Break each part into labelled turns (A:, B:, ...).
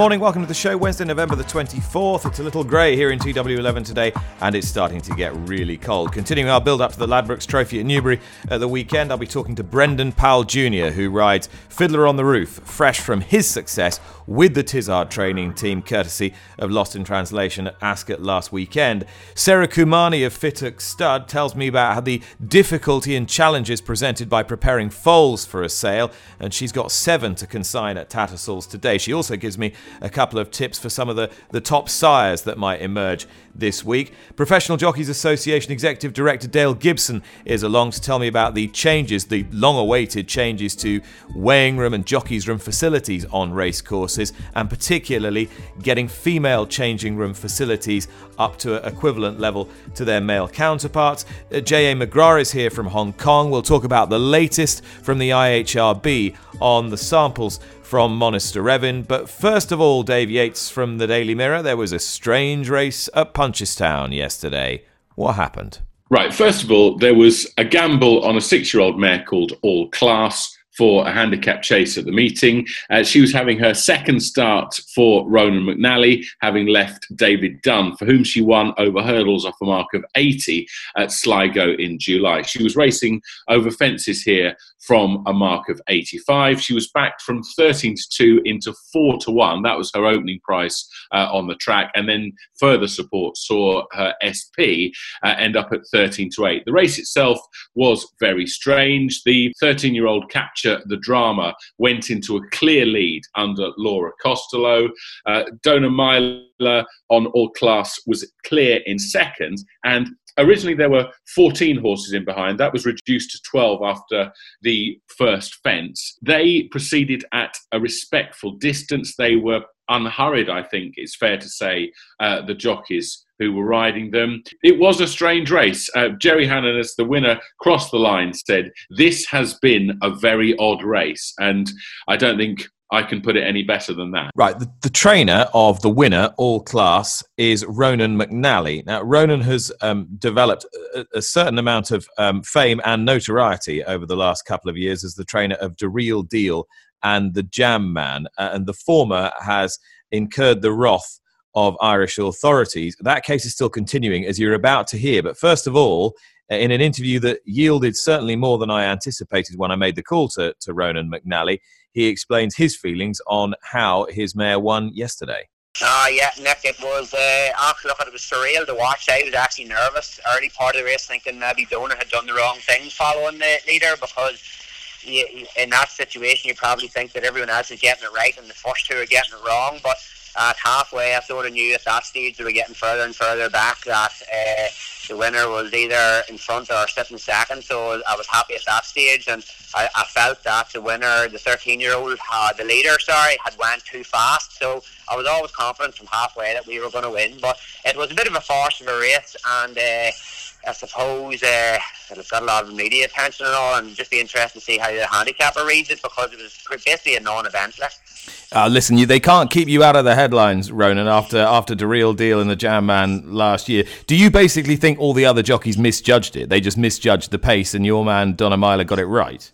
A: Morning, welcome to the show. Wednesday, November the 24th. It's a little grey here in TW11 today, and it's starting to get really cold. Continuing our build up to the Ladbrokes Trophy at Newbury at the weekend, I'll be talking to Brendan Powell Jr., who rides Fiddler on the Roof, fresh from his success with the Tizzard training team, courtesy of Lost in Translation at Ascot last weekend. Sarah Kumani of Fittock Stud tells me about how the difficulty and challenges presented by preparing foals for a sale, and she's got seven to consign at Tattersalls today. She also gives me a couple of tips for some of the, the top sires that might emerge this week. Professional Jockeys Association Executive Director Dale Gibson is along to tell me about the changes, the long awaited changes to weighing room and jockeys room facilities on racecourses, and particularly getting female changing room facilities up to an equivalent level to their male counterparts. Uh, J.A. McGrath is here from Hong Kong. We'll talk about the latest from the IHRB on the samples from Monasterevin. But first of all, Dave Yates from the Daily Mirror, there was a strange race at Punchestown yesterday. What happened?
B: Right, first of all, there was a gamble on a six year old mare called All Class for a handicap chase at the meeting. Uh, she was having her second start for Ronan McNally, having left David Dunn, for whom she won over hurdles off a mark of 80 at Sligo in July. She was racing over fences here from a mark of 85. She was backed from 13 to 2 into 4 to 1. That was her opening price uh, on the track. And then further support saw her SP uh, end up at 13 to 8. The race itself was very strange. The 13 year old capture the drama went into a clear lead under Laura Costello. Uh, Donagh Meyler on all class was clear in second. And originally there were 14 horses in behind. That was reduced to 12 after the first fence. They proceeded at a respectful distance. They were unhurried, I think it's fair to say, uh, the jockeys who were riding them. It was a strange race. Uh, Jerry Hannon, as the winner, crossed the line, said, This has been a very odd race. And I don't think I can put it any better than that.
A: Right. The, the trainer of the winner, all class, is Ronan McNally. Now, Ronan has um, developed a, a, certain amount of um, fame and notoriety over the last couple of years as the trainer of The Real Deal and The Jam Man. Uh, and the former has incurred the wrath of Irish authorities. That case is still continuing, as you're about to hear. But first of all, in an interview that yielded certainly more than I anticipated when I made the call to, to Ronan McNally, he explains his feelings on how his mare won yesterday.
C: Oh, yeah, Nick, it was, uh, after look, it was surreal to watch. I was actually nervous early part of the race, thinking maybe Donagh had done the wrong thing following the leader because in that situation, you probably think that everyone else is getting it right and the first two are getting it wrong. But at halfway, I sort of knew at that stage they were getting further and further back that uh, the winner was either in front or sitting second. So I was happy at that stage, and I, I felt that the winner, the 13-year-old, uh, the leader, sorry, had went too fast. So I was always confident from halfway that we were going to win. But it was a bit of a farce of a race, and. Uh, I suppose uh, it's got a lot of media attention and all, and just be interested to see how the handicapper reads it because it was basically a non-event.
A: Uh, listen, you, they can't keep you out of the headlines, Ronan. After after the real deal in the Jam Man last year, do you basically think all the other jockeys misjudged it? They just misjudged the pace, and your man Donagh Meyler got it right.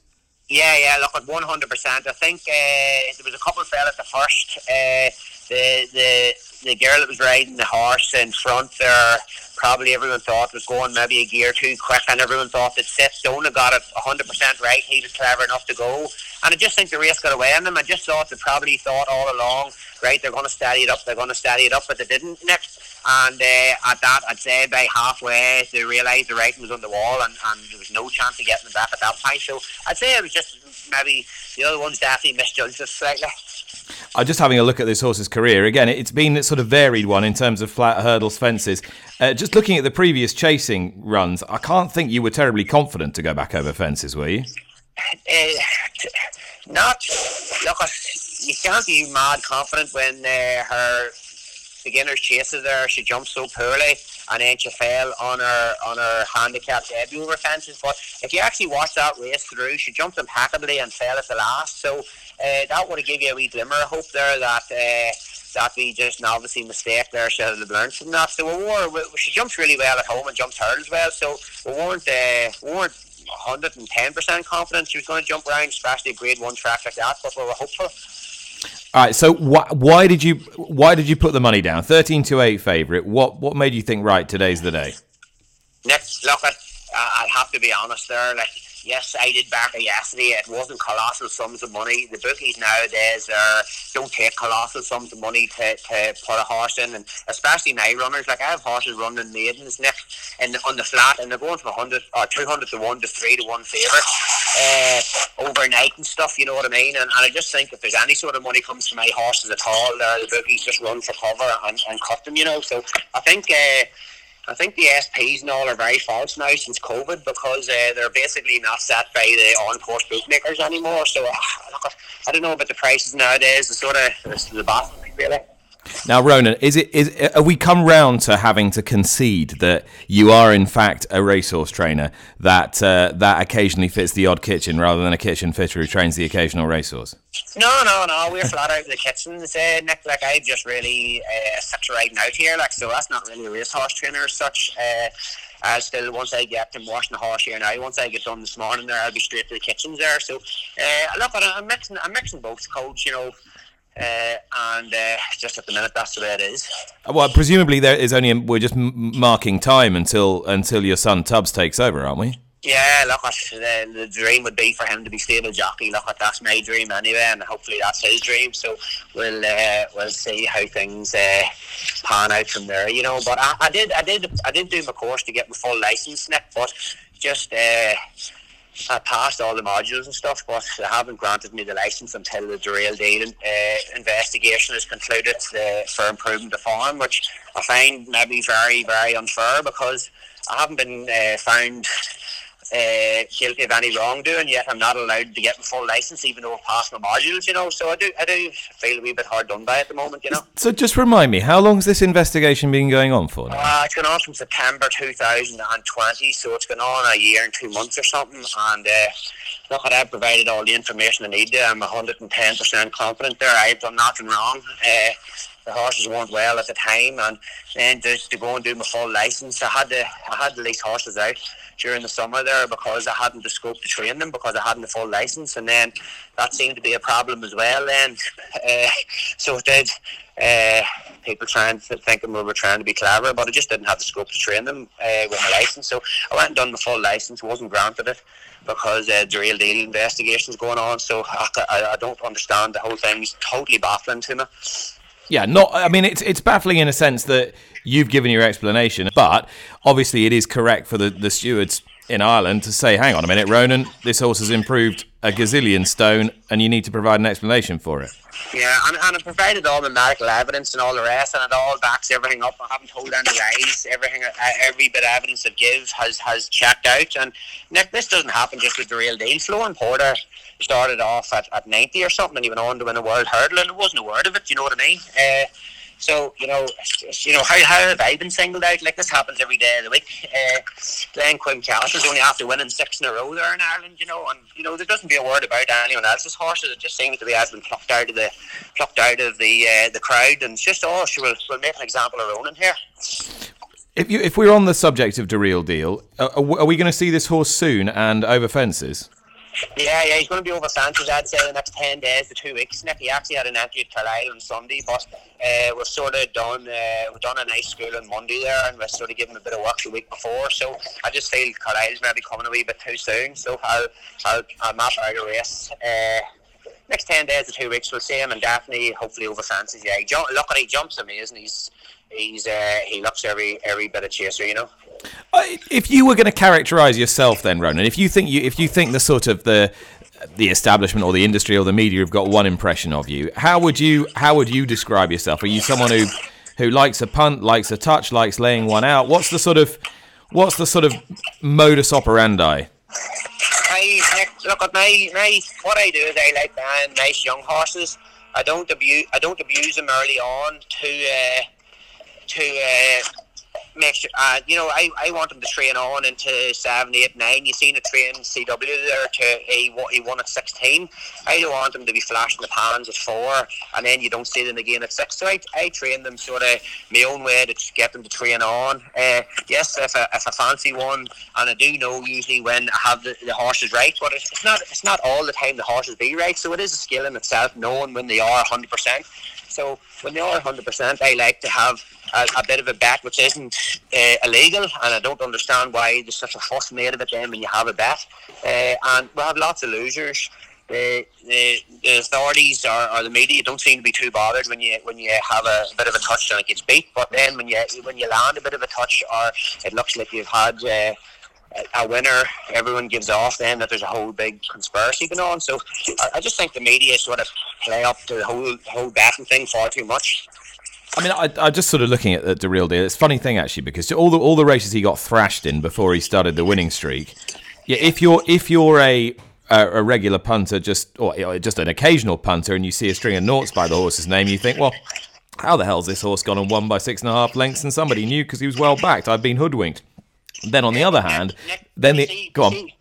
C: Yeah, yeah. Look, at one hundred percent. I think uh, there was a couple of fellas at first. Uh, the the the girl that was riding the horse in front there probably everyone thought was going maybe a gear too quick, and everyone thought that Seth Donagh got it 100% right. He was clever enough to go. And I just think the race got away on them. I just thought they probably thought all along, right, they're going to steady it up, they're going to steady it up, but they didn't next. And uh, at that, I'd say by halfway, they realised the writing was on the wall and, and there was no chance of getting it back at that point. So I'd say it was just maybe the other ones definitely misjudged us slightly.
A: I'm just having a look at this horse's career. Again, it's been a sort of varied one in terms of flat hurdles, fences. Uh, just looking at the previous chasing runs, I can't think you were terribly confident to go back over fences, were you?
C: Uh, not look, you can't be mad confident when uh, her beginner's chases there. She jumped so poorly, she fell on her on her handicap debut over fences. But if you actually watch that race through, she jumped impeccably and fell at the last. So uh, that would have given you a wee glimmer of hope there that. Uh, that we just an obviously mistake there. She had learned from that. So we were, she jumps really well at home and jumps hurdles well. So we weren't uh, we weren't 110% confident she was going to jump around, especially a grade one track like that. But we were hopeful.
A: All right. So why, why did you why did you put the money down? Thirteen to eight favorite. What what made you think right? Today's the day.
C: Next, look. I have to be honest there. Like yes, I did back yesterday. It wasn't colossal sums of money. The bookies nowadays are don't take colossal sums of money to, to put a horse in, and especially now runners. Like I have horses running maidens next and on the flat, and they're going from hundred or two hundred to one to three to one favourite uh, overnight and stuff. You know what I mean? And, and I just think if there's any sort of money comes to my horses at all, there the bookies just run for cover and, and cut them. You know, so I think. Uh, I think the SPs and all are very false now since COVID because uh, they're basically not set by the on-course bookmakers anymore. So uh, I don't know about the prices nowadays. The sort of the bottom really.
A: Now, Ronan, is it is are we come round to having to concede that you are in fact a racehorse trainer that uh, that occasionally fits the odd kitchen rather than a kitchen fitter who trains the occasional racehorse?
C: No, no, no. We're flat out of the kitchens, uh, Nick. Like I just really uh, sit riding out here, like so. That's not really a racehorse trainer as such. Uh, I still once I get them washing the horse here now. Once I get done this morning, there I'll be straight to the kitchens there. So, uh, look, I'm mixing, I'm mixing both codes. You know, and uh, just at the minute, that's the way it is.
A: Well, presumably there is only we're just marking time until until your son Tubbs takes over, aren't we?
C: Yeah, look, the, the dream would be for him to be stable jockey. Look, that's my dream anyway, and hopefully that's his dream. So we'll uh, we'll see how things uh, pan out from there, you know. But I, I, did I did I did do my course to get my full license, Nick, but just uh, I passed all the modules and stuff, but they haven't granted me the license until the real deal uh, investigation is concluded uh, for improving the farm, which I find maybe very, very unfair because I haven't been uh, found uh, guilty of any wrongdoing, yet I'm not allowed to get my full license, even though I've passed my modules. You know, so I do, I do feel a wee bit hard done by at the moment. You know.
A: So just remind me, how long has this investigation been going on for? Now?
C: Uh, it's gone on from September 2020, so it's gone on a year and two months or something. And uh, look, I've provided all the information I need. There, I'm 110% confident there. I've done nothing wrong. Uh, the horses weren't well at the time, and then just to go and do my full license, I had to I had to lease horses out during the summer there because I hadn't the scope to train them because I hadn't the full license, and then that seemed to be a problem as well. Then, uh, so it did. Uh, people trying to thinking we were trying to be clever, but I just didn't have the scope to train them uh, with my license. So I went and done the full license, wasn't granted it because uh, the real deal investigation's going on. So I, I, I don't understand the whole thing. It's totally baffling to me.
A: Yeah, not. I mean, it's it's baffling in a sense that you've given your explanation, but obviously it is correct for the, the stewards in Ireland to say, "Hang on a minute, Ronan, this horse has improved a gazillion stone, and you need to provide an explanation for it."
C: Yeah, and, and I provided all the medical evidence and all the rest, and it all backs everything up. I haven't told any lies. Everything, uh, every bit of evidence I give has has checked out. And Nick, this doesn't happen just with the real deal. And Porter started off at, at 90 or something and he went on to win a world hurdle and it wasn't a word of it, you know what I mean? Uh, so, you know, you know, how, how have I been singled out? Like this happens every day of the week. Uh, Glenn is only after winning six in a row there in Ireland, you know, and you know, there doesn't be a word about anyone else's horses. It just seems to be has been plucked out of the plucked out of the uh, the crowd and it's just oh she will will make an example of Ronan here.
A: If you if we're on the subject of the real deal, uh, are we going to see this horse soon and over fences?
C: Yeah, yeah, he's going to be over fences, I'd say, the next 10 days to two weeks. Nick, he actually had an entry at Carlisle on Sunday, but uh, we've sort of done uh, we've done a nice school on Monday there, and we're sort of giving him a bit of work the week before. So I just feel Carlisle's maybe coming a wee bit too soon. So I'll, I'll, I'll map out a race. Uh, next 10 days to two weeks, we'll see him, and definitely, hopefully, over fences. Yeah, he jump, look at he jumps amazing. He's he's uh, he looks every every bit of chaser, you know.
A: If you were going to characterize yourself, then Ronan, if you think you if you think the sort of the the establishment or the industry or the media have got one impression of you, how would you how would you describe yourself? Are you someone who who likes a punt, likes a touch, likes laying one out? What's the sort of what's the sort of modus operandi?
C: I look at my, my what I do is I like buying nice young horses I don't abuse I don't abuse them early on to uh, to uh, make sure, uh, you know, I, I want him to train on into seven, eight, nine. You seen a train CW there to he, he won at 16. I don't want him to be flashing the pans at four and then you don't see them again at six. So I, I train them sort of my own way to get them to train on. Uh, yes, if I, if I fancy one, and I do know usually when I have the, the horses right, but it's, it's not it's not all the time the horses be right. So it is a skill in itself, knowing when they are 100%. So when they are 100%, I like to have a, a bit of a bet which isn't uh, illegal, and I don't understand why there's such a fuss made of it then when you have a bet. Uh, and we have lots of losers. The, the, the authorities or, or, the media don't seem to be too bothered when you when you have a, bit of a touch and it gets beat. But then when you when you land a bit of a touch or it looks like you've had uh, a winner, everyone gives off then that there's a whole big conspiracy going on. So I, just think the media sort of play up to the whole whole betting thing far too much.
A: I mean, I, I just sort of looking at the real deal. It's a funny thing actually because all the all the races he got thrashed in before he started the winning streak. Yeah, if you're if you're a a, a regular punter, just or just an occasional punter, and you see a string of noughts by the horse's name, you think, well, how the hell's this horse gone and won by six and a half lengths? And somebody knew because he was well backed. I've been hoodwinked. Then on the other hand, Nick, then the see, go on.
C: See,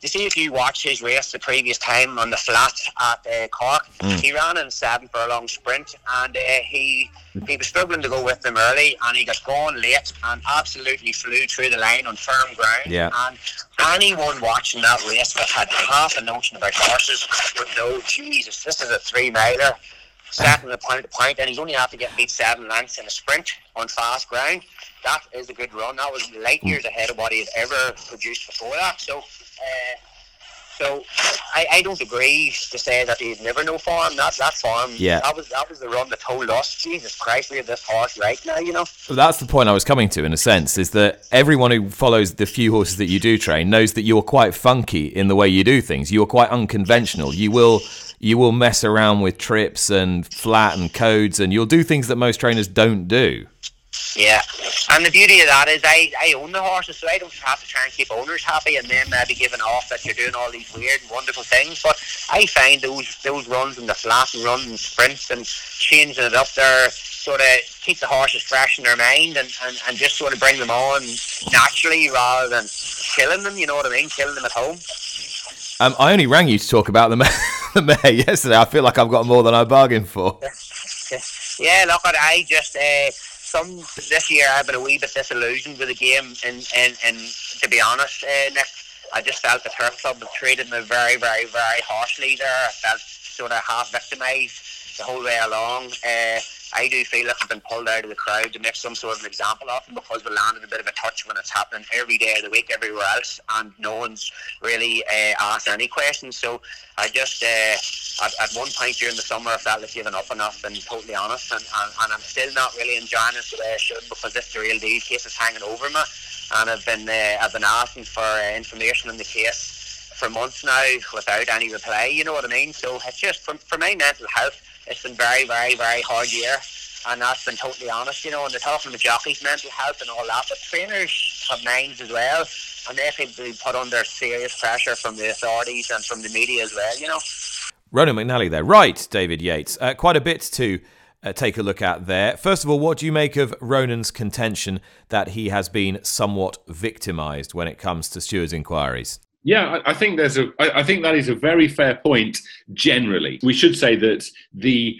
C: you see, if you watch his race the previous time on the flat at uh, Cork, mm. he ran in seven for a long sprint, and uh, he he was struggling to go with them early, and he got going late and absolutely flew through the line on firm ground.
A: Yeah.
C: And anyone watching that race that had half a notion about horses would know, Jesus, this is a three miler setting a point to point, and he's only have to get beat seven lengths in a sprint on fast ground. That is a good run. That was light years ahead of what he had ever produced before that. So, uh, so I, I don't agree to say that he'd never no farm. That that form,
A: yeah,
C: that was that was the run that told us, Jesus Christ, we have this horse right now. You know.
A: Well, that's the point I was coming to, in a sense, is that everyone who follows the few horses that you do train knows that you're quite funky in the way you do things. You're quite unconventional. You will you will mess around with trips and flat and codes, and you'll do things that most trainers don't do.
C: Yeah, and the beauty of that is I, I own the horses, so I don't have to try and keep owners happy and then maybe giving off that you're doing all these weird and wonderful things. But I find those those runs in the flat and runs and sprints and changing it up there sort of keep the horses fresh in their mind and, and, and just sort of bring them on naturally rather than killing them, you know what I mean? Killing them at home.
A: Um, I only rang you to talk about the, the mayor yesterday. I feel like I've got more than I bargained for.
C: Yeah, look, I just uh, some this year I've been a wee bit disillusioned with the game, and and, and to be honest, uh, Nick, I just felt the turf club treated me very, very, very harshly there. I felt sort of half victimised the whole way along. Uh, I do feel like I've been pulled out of the crowd to make some sort of an example of them because we landed a bit of a touch when it's happening every day of the week everywhere else and no one's really uh, asked any questions. So I just, uh, at, at, one point during the summer, I felt like giving up enough and totally honest and, and, and, I'm still not really enjoying it the way I should because this the real deal case is hanging over me and I've been, uh, I've been asking for uh, information on the case for months now without any reply, you know what I mean? So it's just, for, for my mental health, it's been very, very, very hard year. And that's been totally honest, you know, and they're talking about jockeys' mental health and all that, but trainers have minds as well, and they can be put under serious pressure from the authorities and from the media as well, you know.
A: Ronan McNally there. Right, David Yates. Uh, quite a bit to uh, take a look at there. First of all, what do you make of Ronan's contention that he has been somewhat victimised when it comes to stewards' inquiries?
B: Yeah, I think there's a. I think that is a very fair point. Generally, we should say that the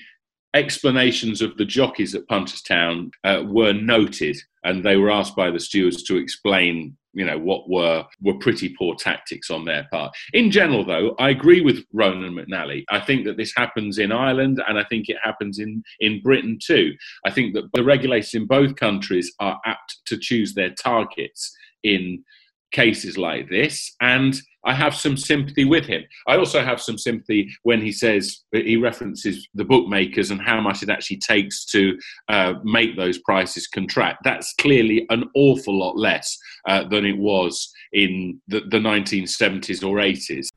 B: explanations of the jockeys at Punchestown uh, were noted, and they were asked by the stewards to explain, you know, what were were pretty poor tactics on their part. In general, though, I agree with Ronan McNally. I think that this happens in Ireland, and I think it happens in in Britain too. I think that the regulators in both countries are apt to choose their targets in cases like this, and I have some sympathy with him. I also have some sympathy when he says he references the bookmakers and how much it actually takes to uh, make those prices contract. That's clearly an awful lot less uh, than it was in the, the 1970s or 80s.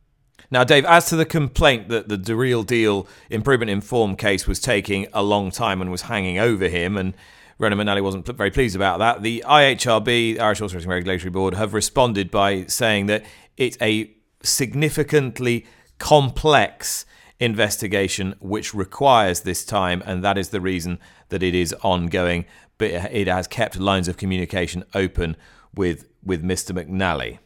A: Now, Dave, as to the complaint that the, real deal improvement in form case was taking a long time and was hanging over him, and Ronan McNally wasn't very pleased about that. The IHRB, Irish Horse Racing Regulatory Board, have responded by saying that it's a significantly complex investigation which requires this time, and that is the reason that it is ongoing. But it has kept lines of communication open with with Mr. McNally.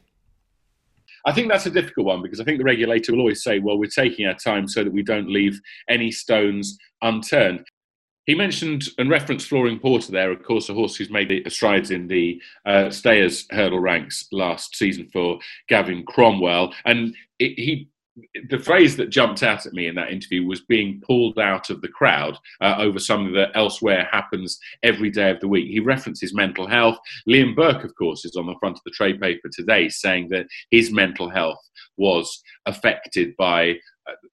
B: I think that's a difficult one because I think the regulator will always say, well, we're taking our time so that we don't leave any stones unturned. He mentioned and referenced Flooring Porter there, of course, a horse who's made strides in the uh, stayers hurdle ranks last season for Gavin Cromwell. And it, he the phrase that jumped out at me in that interview was being pulled out of the crowd uh, over something that elsewhere happens every day of the week. He references mental health. Liam Burke, of course, is on the front of the trade paper today saying that his mental health was affected by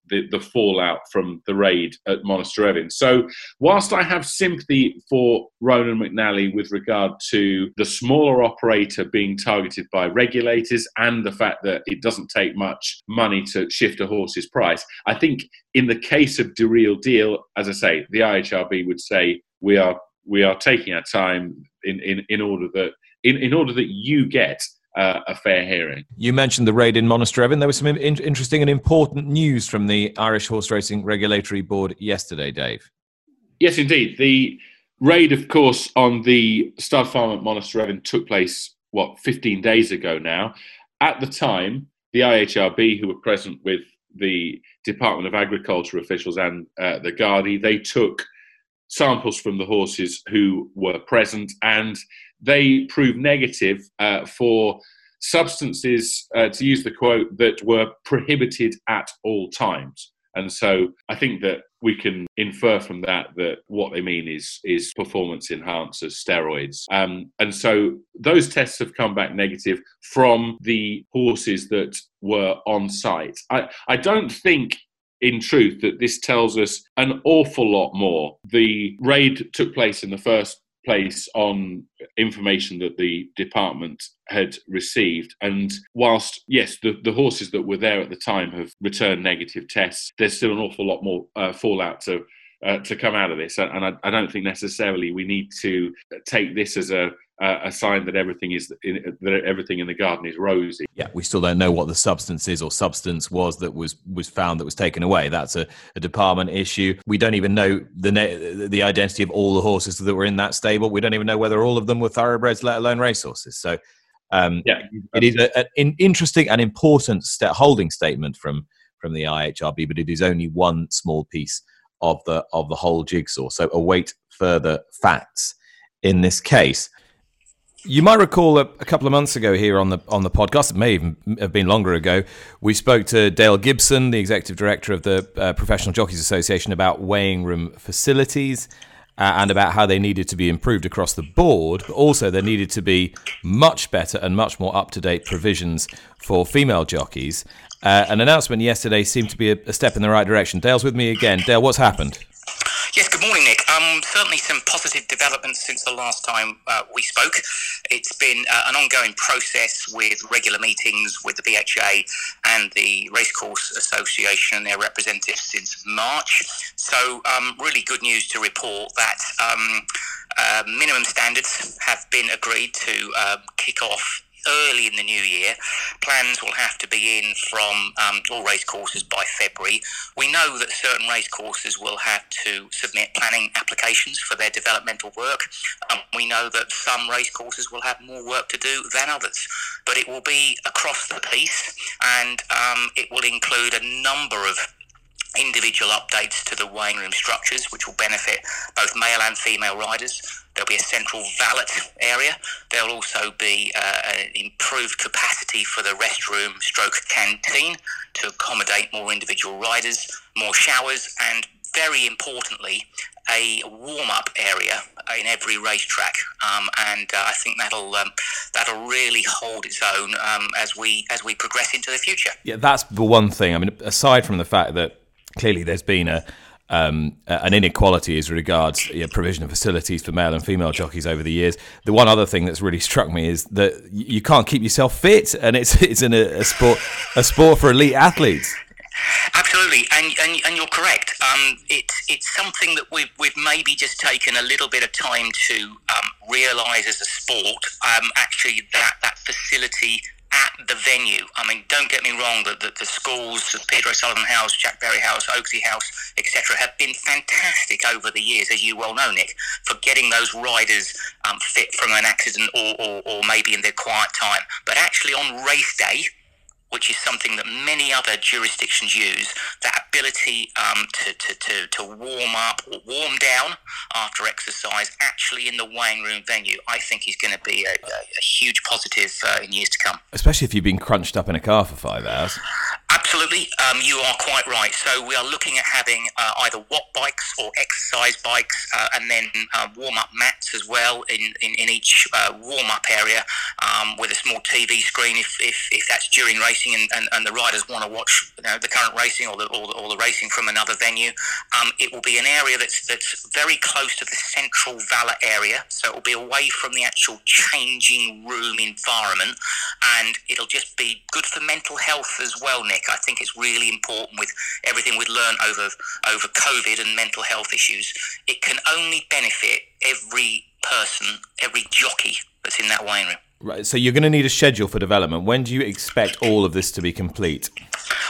B: the, the fallout from the raid at Monasterevin. So, whilst I have sympathy for Ronan McNally with regard to the smaller operator being targeted by regulators and the fact that it doesn't take much money to shift a horse's price, I think in the case of the real deal, as I say, the IHRB would say we are we are taking our time in, in, in order that in, in order that you get uh, a fair hearing.
A: You mentioned the raid in Monasterevin. There was some in- interesting and important news from the Irish Horse Racing Regulatory Board yesterday, Dave.
B: Yes, indeed. The raid, of course, on the stud farm at Monasterevin took place, what, 15 days ago now. At the time, the IHRB, who were present with the Department of Agriculture officials and uh, the Gardaí, they took samples from the horses who were present and they proved negative uh, for substances, uh, to use the quote, that were prohibited at all times. And so I think that we can infer from that that what they mean is is performance enhancers, steroids. Um, and so those tests have come back negative from the horses that were on site. I, I don't think in truth that this tells us an awful lot more. The raid took place in the first place on information that the department had received. And whilst, yes, the, the horses that were there at the time have returned negative tests, there's still an awful lot more uh, fallout to. Uh, to come out of this, and I, I, don't think necessarily we need to take this as a uh, a sign that everything is in, that everything in the garden is rosy.
A: Yeah, we still don't know what the substance is or substance was that was was found that was taken away. That's a, a department issue. We don't even know the the identity of all the horses that were in that stable. We don't even know whether all of them were thoroughbreds, let alone racehorses. So, um, yeah, it is an interesting and important st- holding statement from from the IHRB, but it is only one small piece of the of the whole jigsaw. So await further facts in this case. You might recall a, a, couple of months ago here on the on the podcast, it may even have been longer ago, we spoke to Dale Gibson, the executive director of the uh, Professional Jockeys Association, about weighing room facilities uh, and about how they needed to be improved across the board, but also there needed to be much better and much more up to date provisions for female jockeys. Uh, an announcement yesterday seemed to be a, a step in the right direction. Dale's with me again. Dale, what's happened?
D: Morning, Nick. Um, certainly some positive developments since the last time uh, we spoke. It's been uh, an ongoing process with regular meetings with the BHA and the Racecourse Association and their representatives since March. So, um, really good news to report that um, uh, minimum standards have been agreed to uh, kick off early in the new year. Plans will have to be in from um, all race courses by February. We know that certain race courses will have to submit planning applications for their developmental work. Um, we know that some race courses will have more work to do than others, but it will be across the piece and um, it will include a number of individual updates to the weighing room structures, which will benefit both male and female riders. There'll be a central valet area. There'll also be uh, an improved capacity for the restroom stroke canteen to accommodate more individual riders, more showers, and very importantly, a warm-up area in every racetrack, um, and uh, I think that'll um, that'll really hold its own um, as we as we progress into the future.
A: Yeah, that's the one thing. I mean, aside from the fact that clearly there's been a um, an inequality as regards you know, provision of facilities for male and female jockeys over the years. The one other thing that's really struck me is that you can't keep yourself fit, and it's it's in a, a sport a sport for elite athletes.
D: Absolutely, and, and, and you're correct. Um, it's it's something that we've we've maybe just taken a little bit of time to um, realise as a sport. Um, actually, that that facility at the venue. I mean, don't get me wrong, that the, the, schools, the Peter O'Sullevan House, Jack Berry House, Oaksey House, etc., have been fantastic over the years, as you well know, Nick, for getting those riders um, fit from an accident or, or, or maybe in their quiet time. But actually, on race day, which is something that many other jurisdictions use, that ability um, to, to, to, to, warm up or warm down after exercise actually in the weighing room venue, I think is going to be a, a, huge positive uh, in years to come.
A: Especially if you've been crunched up in a car for five hours.
D: Absolutely, um, you are quite right. So we are looking at having uh, either watt bikes or exercise bikes, uh, and then uh, warm-up mats as well in, in, in each uh, warm-up area um, with a small TV screen if, if, if that's during racing and, and, and the riders want to watch you know, the current racing or the, or the, or, the, racing from another venue. Um, it will be an area that's, that's very close to the central valet area, so it will be away from the actual changing room environment, and it'll just be good for mental health as well, Nick. I think it's really important with everything we've learned over over COVID and mental health issues. It can only benefit every person, every jockey that's in that weighing room.
A: Right. So you're going to need a schedule for development. When do you expect all of this to be complete?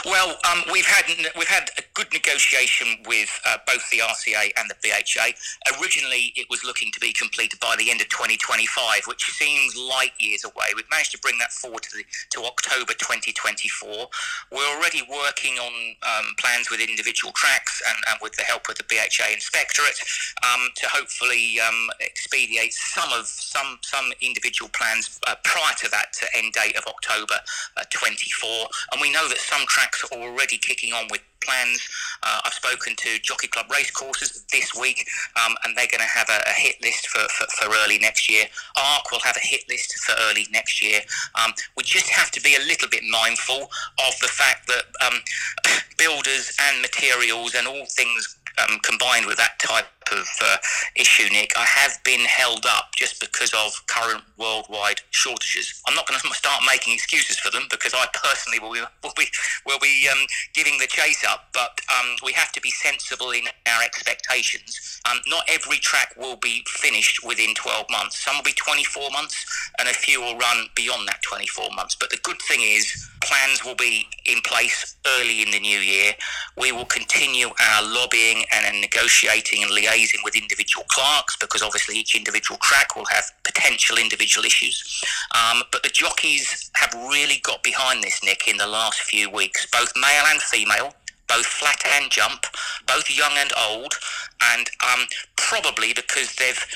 D: Well, um, we've had we've had a good negotiation with uh, both the RCA and the BHA. Originally, it was looking to be completed by the end of 2025, which seems light years away. We've managed to bring that forward to, the, to October 2024. We're already working on um, plans with individual tracks and, and, with the help of the BHA Inspectorate um, to hopefully um, expedite some of some some individual plans uh, prior to that to end date of October uh, 24. And we know that some tracks are already kicking on with plans. Uh, I've spoken to Jockey Club racecourses this week, um, and they're going to have a, a hit list for, for, for, early next year. ARC will have a hit list for early next year. Um, we just have to be a little bit mindful of the fact that um, builders and materials and all things um, combined with that type of uh, issue, Nick, I have been held up just because of current worldwide shortages. I'm not going to start making excuses for them because I personally will be will be, will be um, giving the chase up. But um, we have to be sensible in our expectations. Um, not every track will be finished within 12 months. Some will be 24 months, and a few will run beyond that 24 months. But the good thing is plans will be in place early in the new year. We will continue our lobbying and negotiating and liaising with individual clerks because obviously each individual track will have potential individual issues. Um, but the jockeys have really got behind this, Nick, in the last few weeks, both male and female both flat and jump, both young and old, and um, probably because they've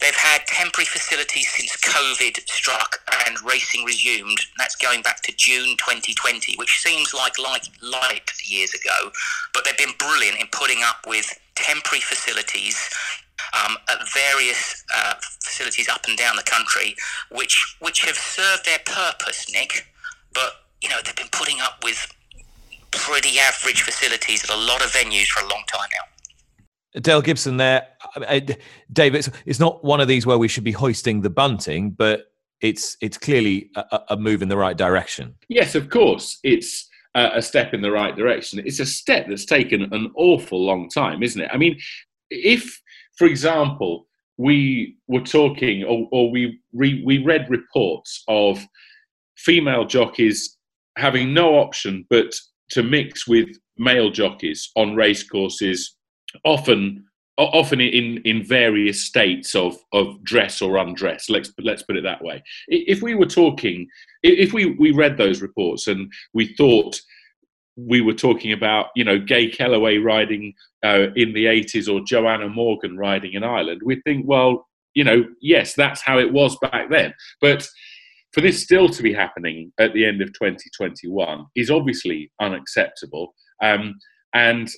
D: They've had temporary facilities since COVID struck and racing resumed. That's going back to June 2020, which seems like light, light years ago. But they've been brilliant in putting up with temporary facilities um, at various uh, facilities up and down the country, which which have served their purpose, Nick. But you know they've been putting up with pretty average facilities at a lot of venues for a long time now.
A: Dale Gibson there. Dave, it's, it's not one of these where we should be hoisting the bunting, but it's it's clearly a, a move in the right direction.
B: Yes, of course. It's a, a step in the right direction. It's a step that's taken an awful long time, isn't it? I mean, if, for example, we were talking or, or we re, we read reports of female jockeys having no option but to mix with male jockeys on racecourses often often in in various states of of dress or undress. Let's let's put it that way. If we were talking if we we read those reports and we thought we were talking about you know Gay Kelleway riding uh, in the 80s or Joanna Morgan riding in Ireland we'd think well you know yes that's how it was back then. But for this still to be happening at the end of 2021 is obviously unacceptable. Um, and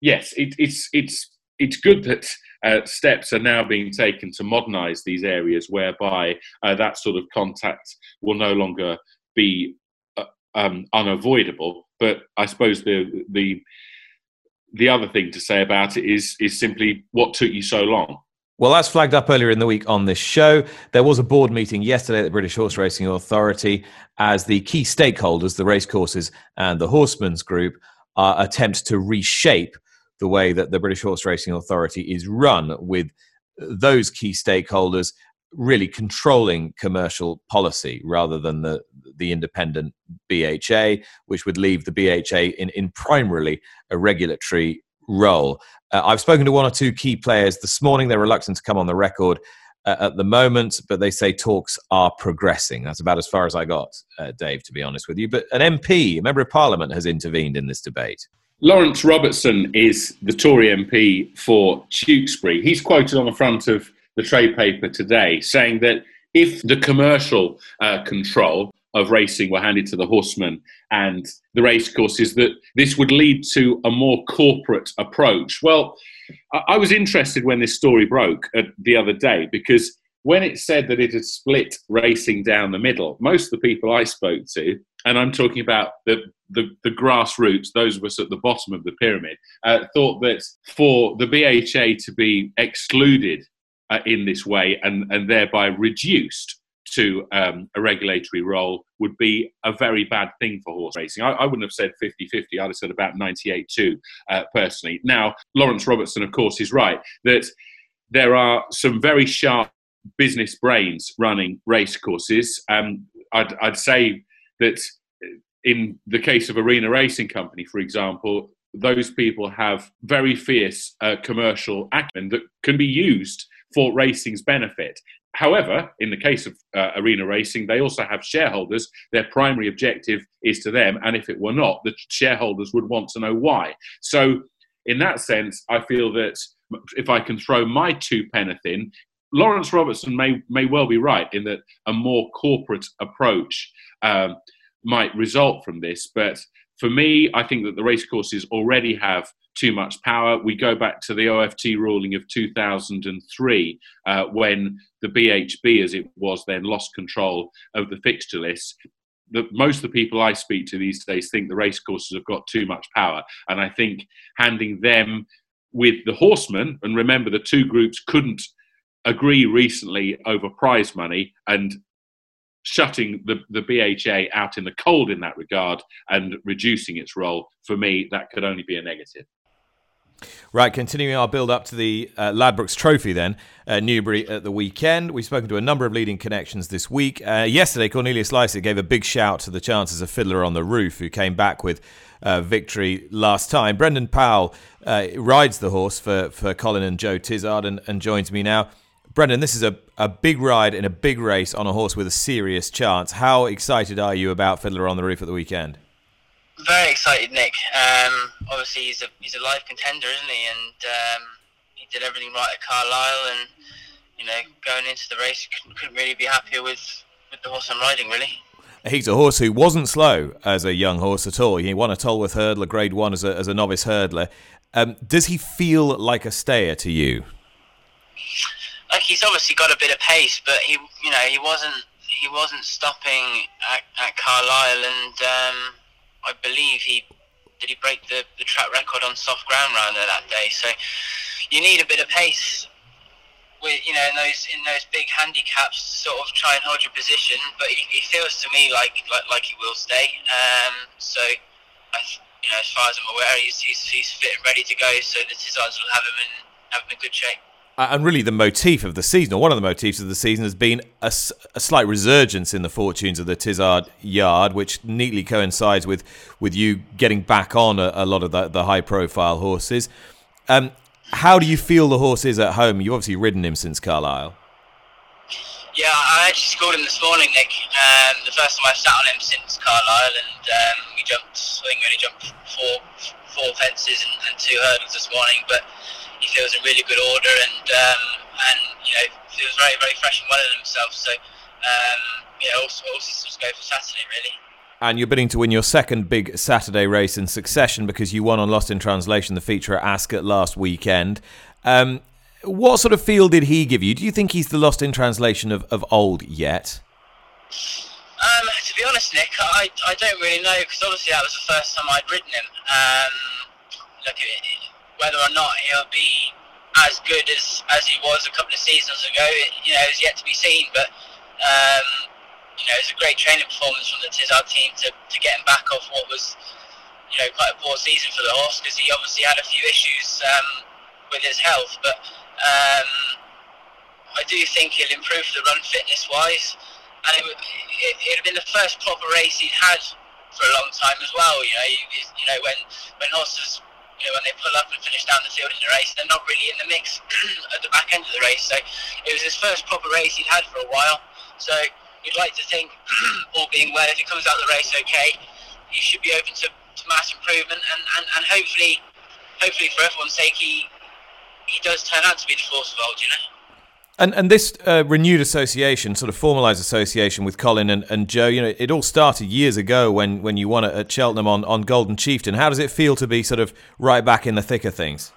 B: yes, it, it's it's it's good that uh, steps are now being taken to modernise these areas, whereby uh, that sort of contact will no longer be uh, um, unavoidable. But I suppose the the the other thing to say about it is is simply what took you so long.
A: Well, as flagged up earlier in the week on this show, there was a board meeting yesterday at the British Horse Racing Authority as the key stakeholders, the racecourses and the Horsemen's Group, uh, attempt to reshape the way that the British Horse Racing Authority is run with those key stakeholders really controlling commercial policy rather than the the independent BHA, which would leave the BHA in, in primarily a regulatory role. Uh, I've spoken to one or two key players this morning. They're reluctant to come on the record uh, at the moment, but they say talks are progressing. That's about as far as I got, uh, Dave, to be honest with you. But an MP, a member of Parliament, has intervened in this debate.
B: Laurence Robertson is the Tory MP for Tewkesbury. He's quoted on the front of the trade paper today saying that if the commercial uh, control of racing were handed to the horsemen and the racecourses, that this would lead to a more corporate approach. Well, I was interested when this story broke the other day because when it said that it had split racing down the middle, most of the people I spoke to, and I'm talking about the, the, the grassroots, those of us at the bottom of the pyramid, uh, thought that for the BHA to be excluded uh, in this way and, and thereby reduced to um, a regulatory role would be a very bad thing for horse racing. I, I wouldn't have said 50 50, I'd have said about 98 2, uh, personally. Now, Laurence Robertson, of course, is right that there are some very sharp business brains running race courses. Um, I'd, I'd say that in the case of Arena Racing Company, for example, those people have very fierce uh, commercial acumen that can be used for racing's benefit. However, in the case of uh, arena racing, they also have shareholders. Their primary objective is to them, and if it were not, the shareholders would want to know why. So, in that sense, I feel that if I can throw my two penneth in, Laurence Robertson may may well be right in that a more corporate approach um, might result from this. But for me, I think that the racecourses already have too much power. We go back to the OFT ruling of 2003 uh, when the BHB, as it was then, lost control of the fixture list. The, most of the people I speak to these days think the racecourses have got too much power. And I think handing them with the horsemen, and remember the two groups couldn't agree recently over prize money, and shutting the, the BHA out in the cold in that regard and reducing its role, for me, that could only be a negative.
A: Right, continuing our build up to the uh, Ladbrokes Trophy, then, uh, Newbury at the weekend. We've spoken to a number of leading connections this week. Uh, yesterday, Cornelius Lysaght gave a big shout to the chances of Fiddler on the Roof, who came back with uh, victory last time. Brendan Powell uh, rides the horse for, for Colin and Joe Tizzard and, and joins me now. Brendan, this is a, a big ride in a big race on a horse with a serious chance. How excited are you about Fiddler on the Roof at the weekend?
E: Very excited, Nick. Um, obviously, he's a he's a live contender, isn't he? And um, he did everything right at Carlisle, and you know, going into the race, couldn't, couldn't really be happier with with the horse I'm riding, really.
A: He's a horse who wasn't slow as a young horse at all. He won a Tolworth hurdler, Grade One, as a as a novice hurdler. Um, does he feel like a stayer to you?
E: Like he's obviously got a bit of pace, but he, you know, he wasn't he wasn't stopping at, at Carlisle, and um, I believe he did he break the, the track record on soft ground round that day. So you need a bit of pace with you know in those in those big handicaps to sort of try and hold your position. But he, he feels to me like, like like he will stay. Um, so I, you know as far as I'm aware, he's, he's he's fit and ready to go. So the Tizzards will have him in have him in good shape
A: and really the motif of the season, or one of the motifs of the season, has been a, a, slight resurgence in the fortunes of the Tizzard yard, which neatly coincides with with you getting back on a, a lot of the, the high profile horses. Um, how do you feel the horse is at home? You've obviously ridden him since Carlisle.
E: Yeah, I actually scored him this morning, Nick. Um, the first time I sat on him since Carlisle, and um, we jumped. I think we only jumped four four fences and, and two hurdles this morning, but he feels in really good order and um, and you know feels very very fresh and well in himself. So um, you know, also all systems go for Saturday really.
A: And you're bidding to win your second big Saturday race in succession because you won on Lost in Translation, the feature at Ascot last weekend. Um, what sort of feel did he give you? Do you think he's the Lost in Translation of, of old yet?
E: Um, to be honest, Nick, I, I don't really know because obviously that was the first time I'd ridden him. Um, look, it, whether or not he'll be as good as, as he was a couple of seasons ago, it, you know, is yet to be seen. But um, you know, it's a great training performance from the Tizzard team to, to get him back off what was, you know, quite a poor season for the horse because he obviously had a few issues um, with his health. But um, I do think he'll improve the run fitness wise, and it would it, it'd been the first proper race he'd had for a long time as well. You know, you know when when horses you know, when they pull up and finish down the field in the race, they're not really in the mix at the back end of the race. So it was his first proper race he'd had for a while. So you'd like to think, all being well, if he comes out of the race okay, he should be open to, to mass improvement and, and, and hopefully, hopefully for everyone's sake, he he does turn out to be the force of old, you know.
A: And and this uh, renewed association, sort of formalised association with Colin and, and Joe, you know, it all started years ago when, when you won at Cheltenham on, on Golden Chieftain. How does it feel to be sort of right back in the thick of things?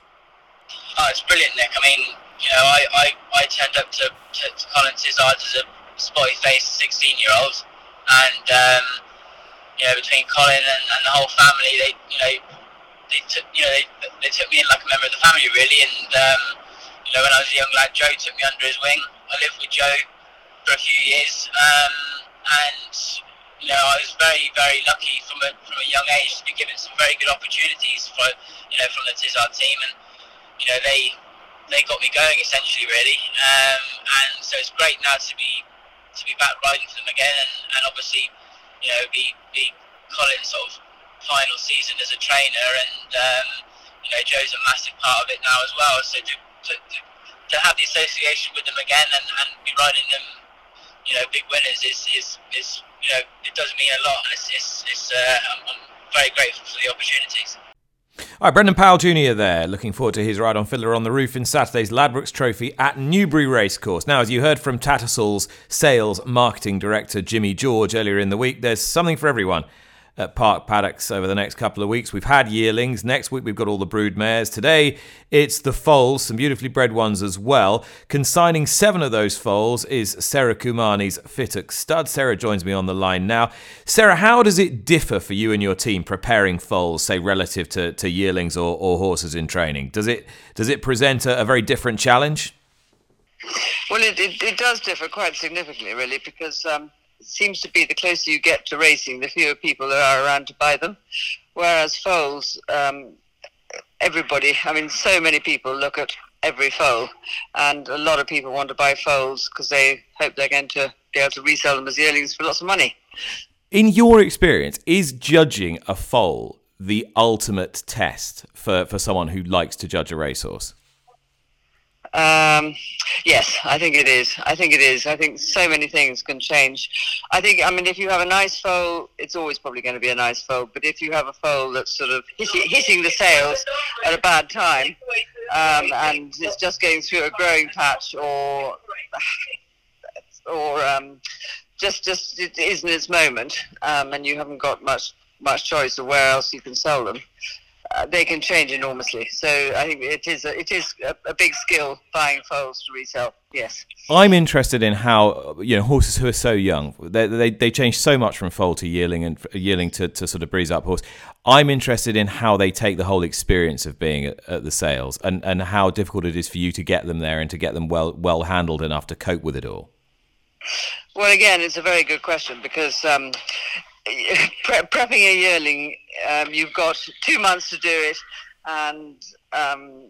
E: Oh, it's brilliant, Nick. I mean, you know, I, I, I turned up to, to, to Colin as a spotty faced 16 year old, and, um, you know, between Colin and, and the whole family, they, you know, they took, you know, they, they took me in like a member of the family, really, and, um, you know, when I was a young lad, Joe took me under his wing. I lived with Joe for a few years, um, and you know, I was very, very lucky from a from a young age to be given some very good opportunities for you know from the Tizzard team, and you know they they got me going essentially, really. Um, and so it's great now to be to be back riding for them again, and, and obviously, you know, be be Colin's sort of final season as a trainer, and um, you know, Joe's a massive part of it now as well. So to to, to, have the association with them again and, and be riding them, you know, big winners is, is, is you know, it does mean a lot, and it's, it's, it's uh, I'm, I'm very grateful for the opportunities.
A: All right, Brendan Powell Jr. there, looking forward to his ride on Fiddlerontheroof in Saturday's Ladbrokes Trophy at Newbury Racecourse. Now, as you heard from Tattersalls sales marketing director Jimmy George earlier in the week, there's something for everyone at Park Paddocks over the next couple of weeks. We've had yearlings. Next week, we've got all the brood mares. Today, it's the foals, some beautifully bred ones as well. Consigning seven of those foals is Sarah Kumani's Fittock stud. Sarah joins me on the line now. Sarah, how does it differ for you and your team preparing foals, say, relative to, to yearlings or, or horses in training? Does it, does it present a, a very different challenge?
F: Well, it, it, it, does differ quite significantly, really, because um, seems to be the closer you get to racing, the fewer people there are around to buy them. Whereas foals, um, everybody, I mean, so many people look at every foal, and a lot of people want to buy foals because they hope they're going to be able to resell them as yearlings for lots of money.
A: In your experience, is judging a foal the ultimate test for, for someone who likes to judge a racehorse?
F: Um, yes, I think it is. I think it is. I think so many things can change. I think, I mean, if you have a nice foal, it's always probably going to be a nice foal. But if you have a foal that's sort of hitting, the sales at a bad time, um, and it's just going through a growing patch, or or um, just just it isn't its moment, um, and you haven't got much much choice of where else you can sell them uh, they can change enormously. So I think it is a, it is a, a, big skill buying foals to resell. Yes.
A: I'm interested in how you know horses who are so young they they, they change so much from foal to yearling and yearling to, to sort of breeze up horse. I'm interested in how they take the whole experience of being at, at, the sales and, and how difficult it is for you to get them there and to get them well well handled enough to cope with it all.
F: Well, again, it's a very good question because um, pre- prepping a yearling, um, you've got two months to do it, and um,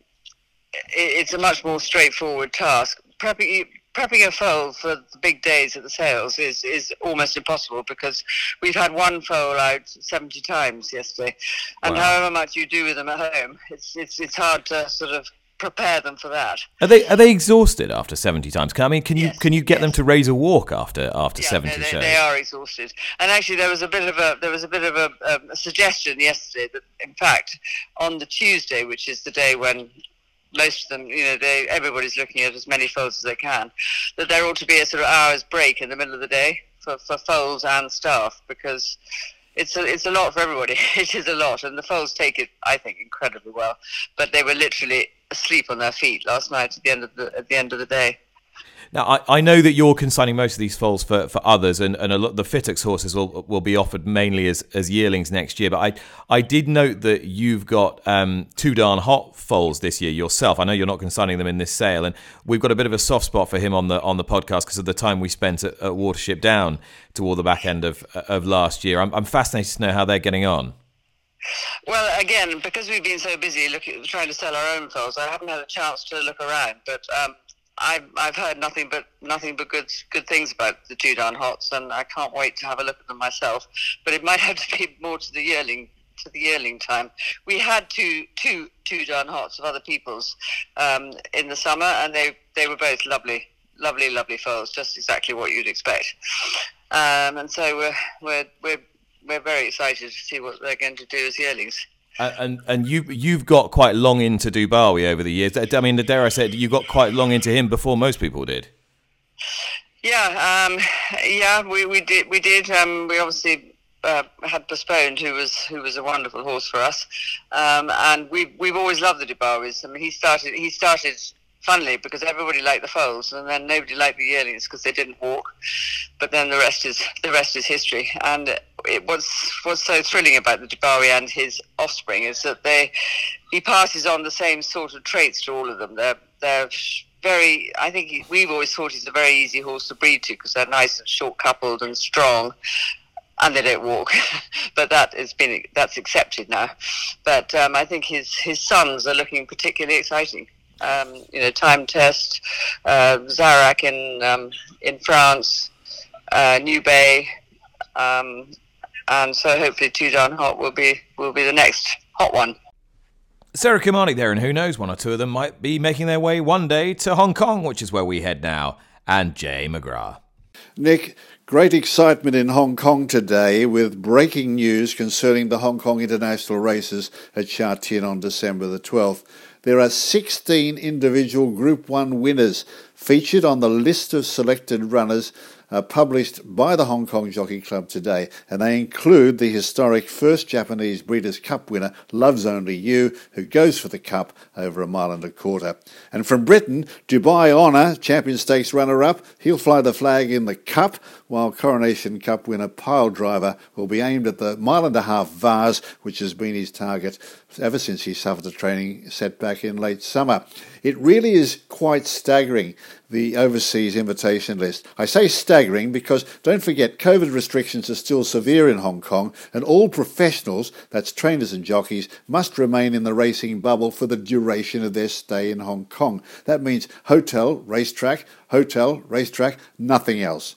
F: it, it's a much more straightforward task. Prepping prepping a foal for the big days at the sales is, is almost impossible because we've had one foal out 70 times yesterday. And wow. however much you do with them at home, it's, it's, it's hard to sort of prepare them for that.
A: Are they are they exhausted after seventy times? Can, I mean, can you yes, can you get yes. them to raise a walk after after yeah, seventy
F: they,
A: shows?
F: They are exhausted, and actually there was a bit of a there was a bit of a, um, a suggestion yesterday that in fact on the Tuesday, which is the day when most of them, you know, they, everybody's looking at as many foals as they can, that there ought to be a sort of hour's break in the middle of the day for, for foals and staff because it's a, it's a lot for everybody. It is a lot, and the foals take it, I think, incredibly well. But they were literally asleep on their feet last night at the end of the at the end of the day.
A: Now, I, I know that you're consigning most of these foals for, for others, and, and lot, the Fittocks horses will will be offered mainly as, as yearlings next year. But I I did note that you've got um, Too Darn Hot foals this year yourself. I know you're not consigning them in this sale, and we've got a bit of a soft spot for him on the on the podcast because of the time we spent at, at Watership Down toward the back end of of last year. I'm, I'm fascinated to know how they're getting on.
F: Well, again, because we've been so busy looking, trying to sell our own foals, I haven't had a chance to look around. But um, I've I've heard nothing but nothing but good good things about the Too Darn Hots, and I can't wait to have a look at them myself. But it might have to be more to the yearling to the yearling time. We had two two Too Darn Hots of other people's um, in the summer, and they they were both lovely, lovely, lovely foals, just exactly what you'd expect. Um, and so we're we're we're we're very excited to see what they're going to do as yearlings.
A: And and you you've got quite long into Dubawi over the years. I mean, dare I say, you got quite long into him before most people did.
F: Yeah, um, yeah, we, we did we did. Um, we obviously uh, had postponed, who was who was a wonderful horse for us, um, and we we've always loved the Dubawis. I mean, he started he started funnily because everybody liked the foals, and then nobody liked the yearlings because they didn't walk. But then the rest is the rest is history. And it was what's so thrilling about the Dubawi and his offspring is that they he passes on the same sort of traits to all of them. They're they're very. I think we've always thought he's a very easy horse to breed to because they're nice and short coupled and strong. And they don't walk, but that has been that's accepted now. But um, I think his his sons are looking particularly exciting um, you know, time test, uh, Zarak in um, in France, uh, New Bay, um, and so hopefully Too Darn Hot will be will be the next hot one.
A: Sarah Kilmarnock there, and who knows, one or two of them might be making their way one day to Hong Kong, which is where we head now, and Jay McGrath.
G: Nick, great excitement in Hong Kong today with breaking news concerning the Hong Kong international races at Sha Tin on December the 12th. There are 16 individual Group 1 winners featured on the list of selected runners uh, published by the Hong Kong Jockey Club today, and they include the historic first Japanese Breeders' Cup winner, Loves Only You, who goes for the Cup over a mile and a quarter. And from Britain, Dubai Honour, Champion Stakes runner up, he'll fly the flag in the Cup, while Coronation Cup winner Pyledriver will be aimed at the mile and a half Vase, which has been his target ever since he suffered a training setback in late summer. It really is quite staggering, the overseas invitation list. I say staggering because don't forget, COVID restrictions are still severe in Hong Kong, and all professionals, that's trainers and jockeys, must remain in the racing bubble for the duration of their stay in Hong Kong. That means hotel, racetrack, hotel, racetrack, nothing else.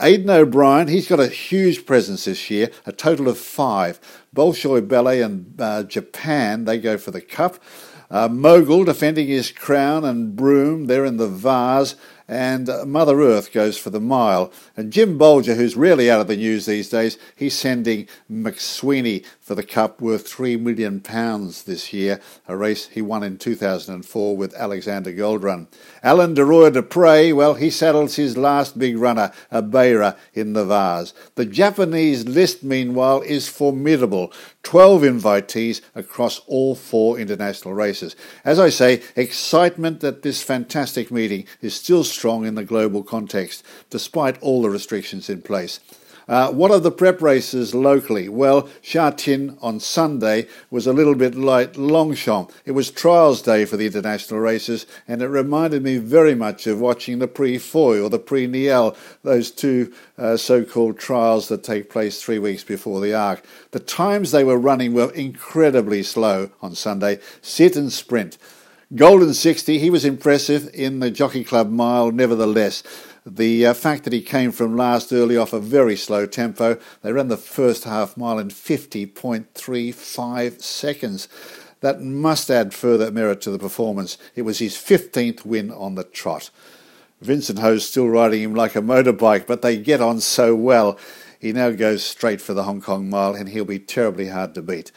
G: Aidan O'Brien, he's got a huge presence this year, a total of five. Bolshoi Ballet and uh, Japan, they go for the cup. Uh, Mogul defending his crown and Broome, they're in the vase and uh, Mother Earth goes for the mile. And Jim Bolger, who's really out of the news these days, he's sending Mac Swiney for the Cup worth £3 million this year, a race he won in 2004 with Alexander Goldrun. Alain de Royer-Dupré, well, he saddles his last big runner, a Beira, in the vase. The Japanese list, meanwhile, is formidable. 12 invitees across all four international races. As I say, excitement at this fantastic meeting is still in the global context, despite all the restrictions in place. Uh, what are the prep races locally? Well, Sha Tin on Sunday was a little bit like Longchamp. It was trials day for the international races, and it reminded me very much of watching the Prix Foy or the Prix Niel, those two uh, so called trials that take place three weeks before the Arc. The times they were running were incredibly slow on Sunday, sit and sprint. Golden Sixty, he was impressive in the Jockey Club mile, nevertheless. The uh, fact that he came from last early off a very slow tempo, they ran the first half mile in 50.35 seconds. That must add further merit to the performance. It was his 15th win on the trot. Vincent Ho's still riding him like a motorbike, but they get on so well. He now goes straight for the Hong Kong mile, and he'll be terribly hard to beat.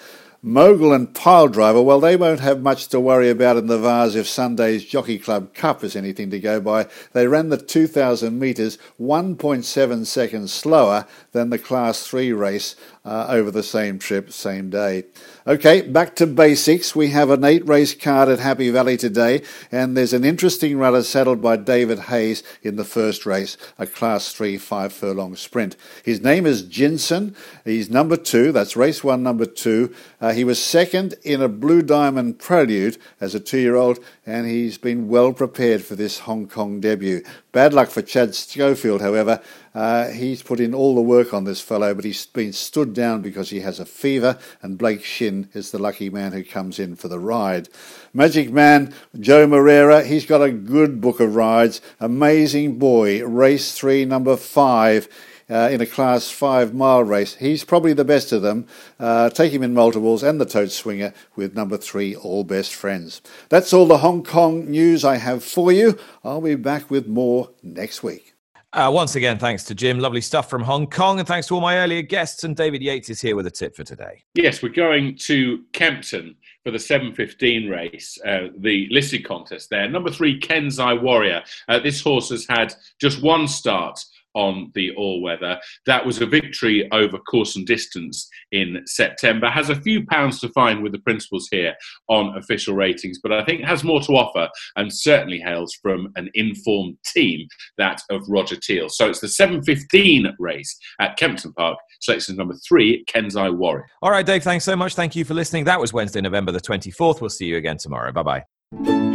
G: Mogul and Pyledriver, well, they won't have much to worry about in the Vase if Sunday's Jockey Club Cup is anything to go by. They ran the 2,000 metres 1.7 seconds slower than the Class 3 race uh, over the same trip, same day. Okay, back to basics. We have an eight race card at Happy Valley today, and there's an interesting runner saddled by David Hayes in the first race, a Class 3 five furlong sprint. His name is Jinson. He's number two. That's race one, number two. Uh, he was second in a Blue Diamond Prelude as a two year old, and he's been well prepared for this Hong Kong debut. Bad luck for Chad Schofield, however. Uh, he's put in all the work on this fellow, but he's been stood down because he has a fever, and Blake Shinn is the lucky man who comes in for the ride. Magic Man, João Moreira, he's got a good book of rides. Amazing boy, race three, number five uh, in a Class 5 mile race. He's probably the best of them. Uh, take him in multiples and the tote swinger with number three, All Best Friends. That's all the Hong Kong news I have for you. I'll be back with more next week.
A: Uh, once again, thanks to Jim. Lovely stuff from Hong Kong. And thanks to all my earlier guests. And David Yates is here with a tip for today.
B: Yes, we're going to Kempton for the 7.15 race, uh, the listed contest there. Number three, Kensai Warrior. Uh, this horse has had just one start on the all weather. That was a victory over course and distance in September. Has a few pounds to find with the principals here on official ratings, but I think has more to offer and certainly hails from an informed team, that of Roger Teal. So it's the 7.15 race at Kempton Park. Selection number three, Kensai Warrior.
A: All right, Dave, thanks so much. Thank you for listening. That was Wednesday, November the 24th. We'll see you again tomorrow. Bye bye.